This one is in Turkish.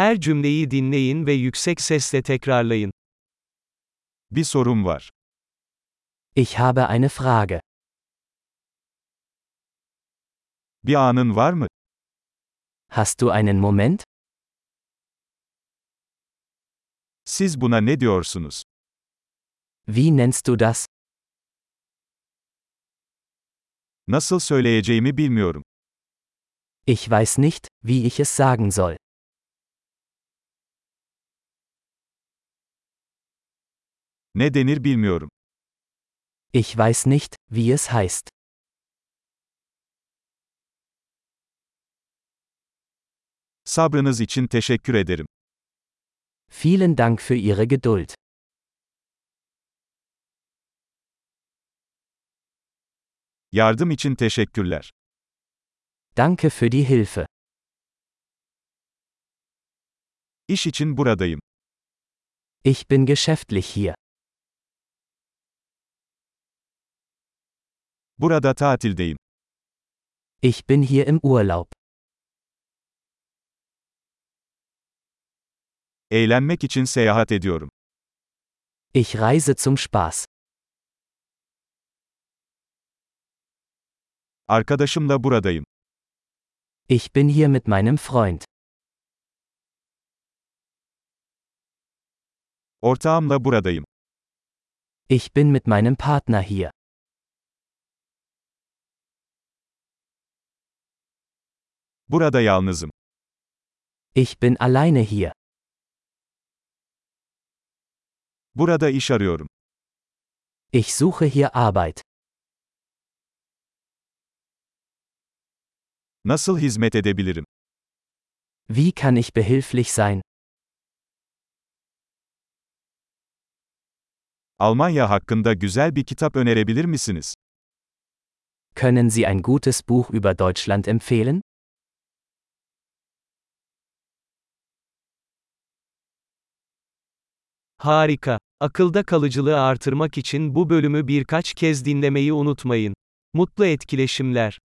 Her cümleyi dinleyin ve yüksek sesle tekrarlayın. Bir sorum var. Ich habe eine Frage. Bir anın var mı? Hast du einen Moment? Siz buna ne diyorsunuz? Wie nennst du das? Nasıl söyleyeceğimi bilmiyorum. Ich weiß nicht, wie ich es sagen soll. Ne denir bilmiyorum. Ich weiß nicht, wie es heißt. Sabrınız için teşekkür ederim. Vielen Dank für Ihre Geduld. Yardım için teşekkürler. Danke für die Hilfe. İş için buradayım. Ich bin geschäftlich hier. Burada tatildeyim. Ich bin hier im Urlaub. Eğlenmek için seyahat ediyorum. Ich reise zum Spaß. Arkadaşımla buradayım. Ich bin hier mit meinem Freund. Ortağımla buradayım. Ich bin mit meinem Partner hier. Burada yalnızım. Ich bin alleine hier. Burada iş arıyorum. Ich suche hier Arbeit. Nasıl hizmet edebilirim? Wie kann ich behilflich sein? Almanya hakkında güzel bir kitap önerebilir misiniz? Können Sie ein gutes Buch über Deutschland empfehlen? Harika. Akılda kalıcılığı artırmak için bu bölümü birkaç kez dinlemeyi unutmayın. Mutlu etkileşimler.